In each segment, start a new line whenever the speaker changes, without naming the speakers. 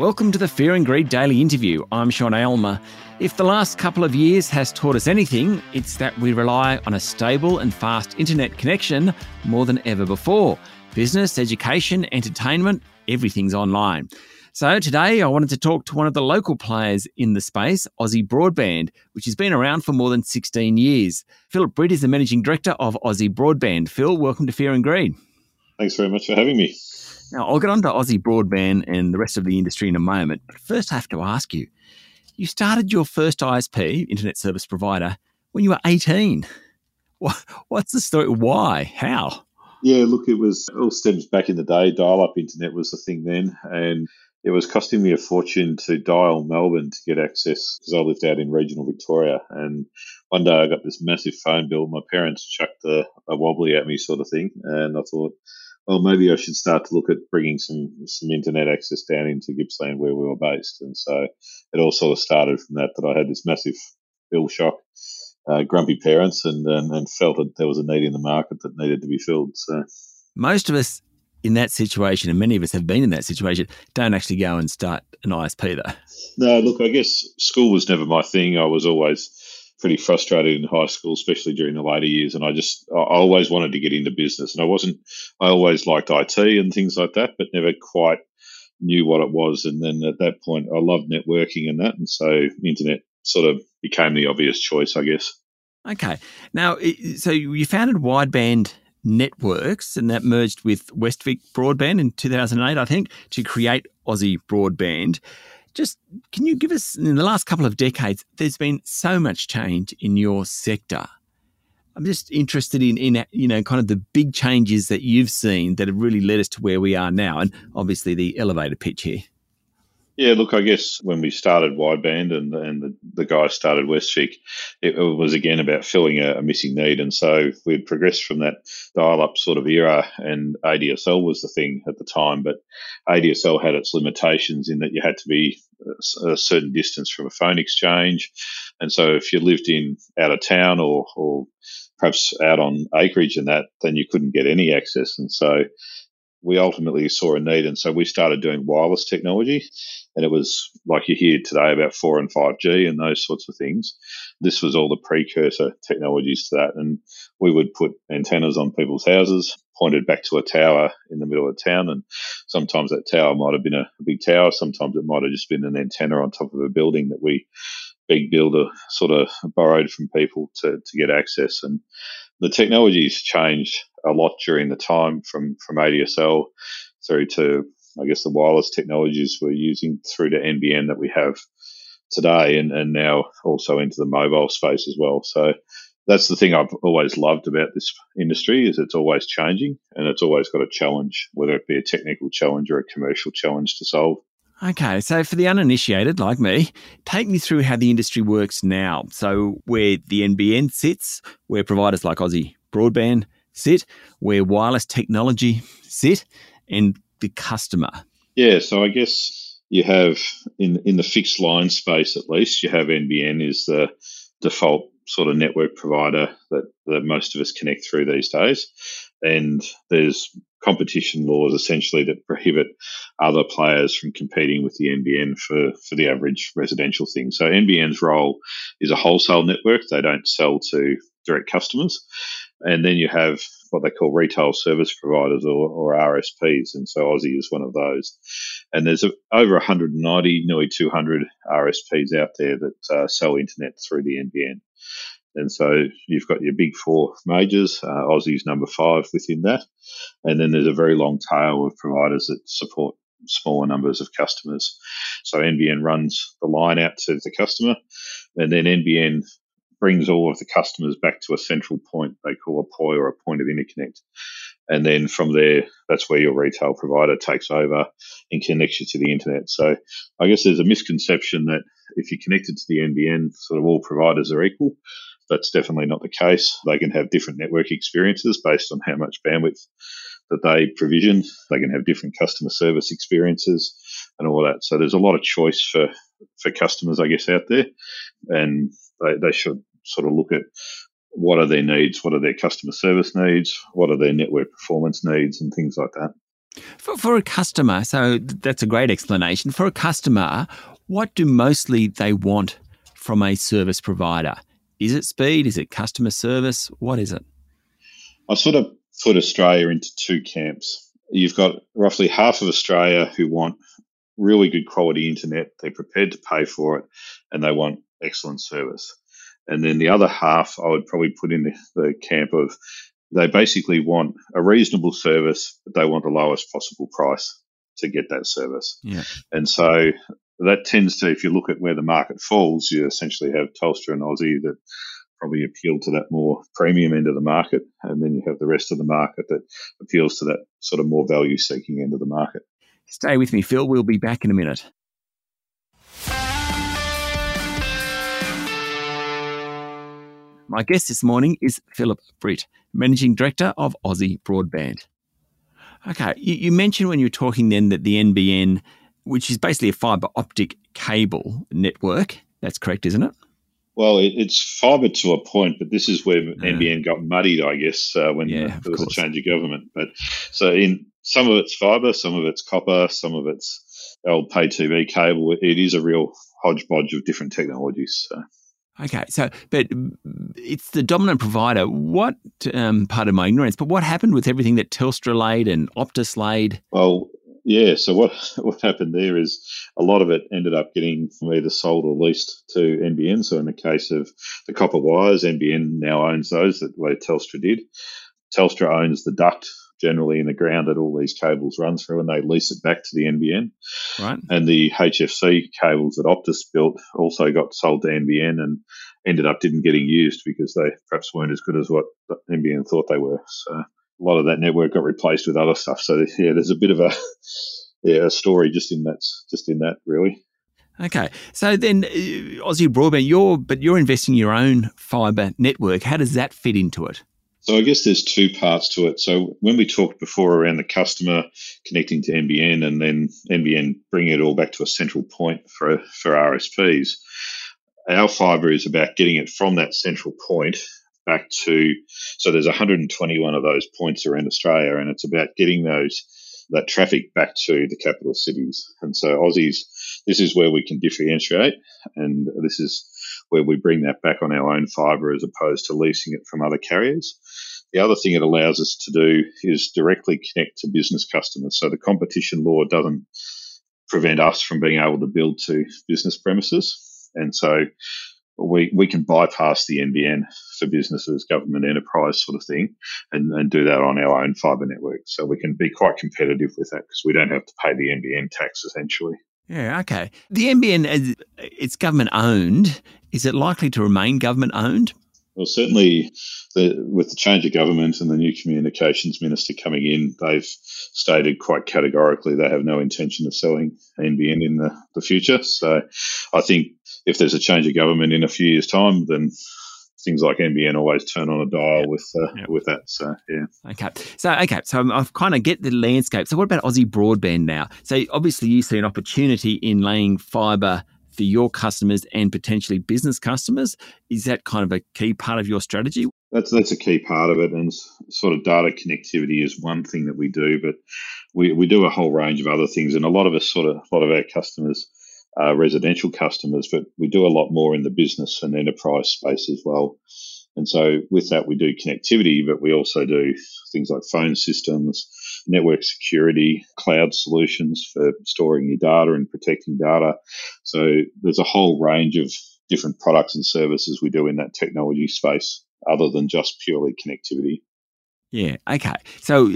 Welcome to the Fear and Greed Daily Interview. I'm Sean Aylmer. If the last couple of years has taught us anything, it's that we rely on a stable and fast internet connection more than ever before. Business, education, entertainment, everything's online. So today I wanted to talk to one of the local players in the space, Aussie Broadband, which has been around for more than 16 years. Phillip Britt is the managing director of Aussie Broadband. Phil, welcome to Fear and Greed.
Thanks very much for having me.
Now, I'll get on to Aussie Broadband and the rest of the industry in a moment, but first I have to ask you you started your first ISP, Internet Service Provider, when you were 18. What's the story? Why? How?
Yeah, look, it was it all stems back in the day. Dial up internet was the thing then. And it was costing me a fortune to dial Melbourne to get access because I lived out in regional Victoria. And one day I got this massive phone bill. My parents chucked a, a wobbly at me, sort of thing. And I thought, well, maybe I should start to look at bringing some some internet access down into Gippsland where we were based. And so it all sort of started from that. That I had this massive bill shock, uh, grumpy parents, and, and and felt that there was a need in the market that needed to be filled. So
most of us in that situation, and many of us have been in that situation, don't actually go and start an ISP though.
No, look, I guess school was never my thing. I was always pretty frustrated in high school, especially during the later years. And I just, I always wanted to get into business. And I wasn't, I always liked IT and things like that, but never quite knew what it was. And then at that point, I loved networking and that. And so internet sort of became the obvious choice, I guess.
Okay. Now, so you founded Wideband Networks, and that merged with Westvic Broadband in 2008, I think, to create Aussie Broadband. Just can you give us, in the last couple of decades, there's been so much change in your sector. I'm just interested in, in you know, kind of the big changes that you've seen that have really led us to where we are now, and obviously the elevator pitch here.
Yeah, look, I guess when we started Wideband and and the, the guys started Westvic, it, was again about filling a, a, missing need, and so we'd progressed from that dial-up sort of era, and ADSL was the thing at the time, but ADSL had its limitations in that you had to be a, a certain distance from a phone exchange, and so if you lived in out of town or or perhaps out on acreage and that, then you couldn't get any access, and so we ultimately saw a need, and so we started doing wireless technology. And it was like you hear today about four and five G and those sorts of things. This was all the precursor technologies to that, and we would put antennas on people's houses, pointed back to a tower in the middle of town, and sometimes that tower might have been a, a big tower, sometimes it might have just been an antenna on top of a building that we big builder sort of borrowed from people to, to get access. And the technology's changed a lot during the time from, from ADSL through to, I guess, the wireless technologies we're using through to NBN that we have today and, and now also into the mobile space as well. So that's the thing I've always loved about this industry is it's always changing and it's always got a challenge, whether it be a technical challenge or a commercial challenge to solve.
Okay, so for the uninitiated like me, take me through how the industry works now. So, where the NBN sits, where providers like Aussie Broadband sit, where wireless technology sit, and the customer.
Yeah, so I guess you have in in the fixed line space at least, you have NBN is the default sort of network provider that, that most of us connect through these days. And there's competition laws essentially that prohibit other players from competing with the NBN for, for the average residential thing. So NBN's role is a wholesale network. They don't sell to direct customers. And then you have what they call retail service providers or, or RSPs. And so Aussie is one of those. And there's over 190, nearly 200 RSPs out there that uh, sell internet through the NBN. And so you've got your big four majors, uh, Aussie's number five within that. And then there's a very long tail of providers that support smaller numbers of customers. So NBN runs the line out to the customer, and then NBN brings all of the customers back to a central point they call a POI or a point of interconnect. And then from there, that's where your retail provider takes over and connects you to the internet. So I guess there's a misconception that if you're connected to the NBN, sort of all providers are equal. That's definitely not the case. They can have different network experiences based on how much bandwidth that they provision. They can have different customer service experiences and all that. So there's a lot of choice for, for customers, I guess, out there. And they, they should sort of look at what are their needs, what are their customer service needs, what are their network performance needs, and things like that.
For, for a customer, so that's a great explanation. For a customer, what do mostly they want from a service provider? Is it speed? Is it customer service? What is it?
I sort of put Australia into two camps. You've got roughly half of Australia who want really good quality internet, they're prepared to pay for it, and they want excellent service. And then the other half, I would probably put in the, the camp of they basically want a reasonable service, but they want the lowest possible price to get that service.
Yeah.
And so that tends to, if you look at where the market falls, you essentially have Telstra and Aussie that probably appeal to that more premium end of the market. And then you have the rest of the market that appeals to that sort of more value seeking end of the market.
Stay with me, Phil. We'll be back in a minute. My guest this morning is Phillip Britt, Managing Director of Aussie Broadband. Okay, you, you, mentioned when you were talking then that the NBN, which is basically a fibre optic cable network, that's correct, isn't it?
Well, it, it's fibre to a point, but this is where. NBN got muddied, I guess, uh, when yeah, there was a change of government. But so in some of it's fibre, some of it's copper, some of it's old pay TV cable. It is a real hodgepodge of different technologies. So.
Okay, so but it's the dominant provider. What um, part of my ignorance? But what happened with everything that Telstra laid and Optus laid?
Well, yeah. So what what happened there is a lot of it ended up getting either sold or leased to NBN. So in the case of the copper wires, NBN now owns those that way Telstra did. Telstra owns the duct generally in the ground that all these cables run through, and they lease it back to the NBN.
Right.
And the HFC cables that Optus built also got sold to NBN and ended up didn't getting used because they perhaps weren't as good as what NBN thought they were. So a lot of that network got replaced with other stuff. So yeah, there's a bit of a yeah a story just in that just in that really.
Okay, so then uh, Aussie Broadband, you're but you're investing your own fibre network. How does that fit into it?
So I guess there's two parts to it. So when we talked before around the customer connecting to NBN and then NBN bringing it all back to a central point for for RSPs, our fibre is about getting it from that central point back to. So there's 121 of those points around Australia, and it's about getting those that traffic back to the capital cities. And so Aussies, this is where we can differentiate, and this is where we bring that back on our own fibre as opposed to leasing it from other carriers. The other thing it allows us to do is directly connect to business customers. So the competition law doesn't prevent us from being able to build to business premises. And so we, we can bypass the NBN for businesses, government enterprise sort of thing, and, and do that on our own fibre network. So we can be quite competitive with that because we don't have to pay the NBN tax essentially.
Yeah, okay. The NBN, uh, it's government owned. Is it likely to remain government owned?
Well, certainly, the, with the change of government and the new communications minister coming in, they've stated quite categorically they have no intention of selling NBN in the, the future. So I think if there's a change of government in a few years' time, then things like NBN always turn on a dial with uh, with that. So yeah.
Okay. So okay. So I have kind of get the landscape. So what about Aussie Broadband now? So obviously you see an opportunity in laying fibre for your customers and potentially business customers. Is that kind of a key part of your strategy?
That's that's a key part of it, and sort of data connectivity is one thing that we do, but we, we do a whole range of other things, and a lot of us sort of a lot of our customers uh, residential customers, but we do a lot more in the business and enterprise space as well. And so with that, we do connectivity, but we also do things like phone systems, network security, cloud solutions for storing your data and protecting data. So there's a whole range of different products and services we do in that technology space other than just purely connectivity.
Yeah. Okay. So,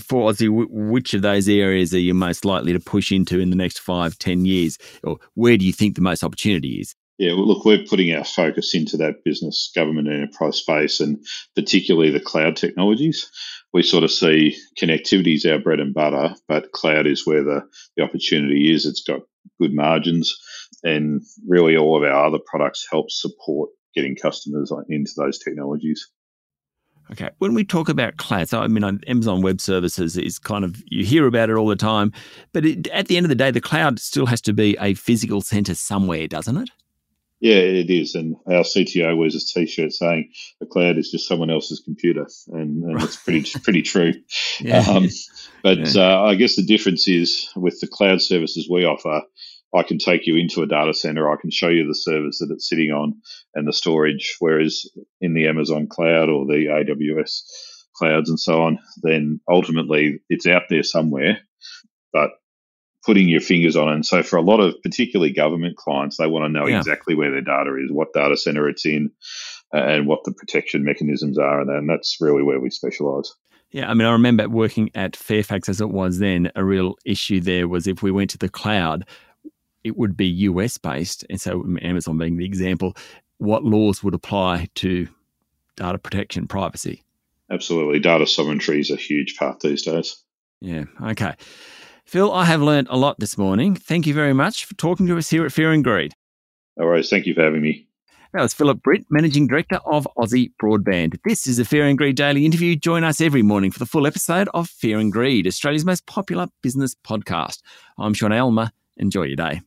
for Aussie, which of those areas are you most likely to push into in the next five, ten years, or where do you think the most opportunity is?
Yeah, well, look, we're putting our focus into that business, government, enterprise space, and particularly the cloud technologies. We sort of see connectivity is our bread and butter, but cloud is where the, the opportunity is. It's got good margins, and really all of our other products help support getting customers into those technologies.
Okay. When we talk about cloud, so I mean, Amazon Web Services is kind of, you hear about it all the time, but it, at the end of the day, the cloud still has to be a physical center somewhere, doesn't it?
Yeah, it is. And our CTO wears a t shirt saying the cloud is just someone else's computer. And, and it's pretty, pretty true. Yeah. Um, But yeah. uh, I guess the difference is with the cloud services we offer, I can take you into a data center, I can show you the servers that it's sitting on and the storage. Whereas in the Amazon cloud or the AWS clouds and so on, then ultimately it's out there somewhere, but putting your fingers on it. And so for a lot of particularly government clients, they want to know yeah. exactly where their data is, what data center it's in, and what the protection mechanisms are. And that's really where we specialize.
Yeah, I mean, I remember working at Fairfax as it was then. A real issue there was if we went to the cloud, it would be US based. And so, Amazon being the example, what laws would apply to data protection, privacy?
Absolutely. Data sovereignty is a huge part these days.
Yeah. Okay. Phil, I have learned a lot this morning. Thank you very much for talking to us here at Fear and Greed.
No worries. Thank you for having me.
That was Phillip Britt, Managing Director of Aussie Broadband. This is a Fear and Greed Daily interview. Join us every morning for the full episode of Fear and Greed, Australia's most popular business podcast. I'm Sean Aylmer. Enjoy your day.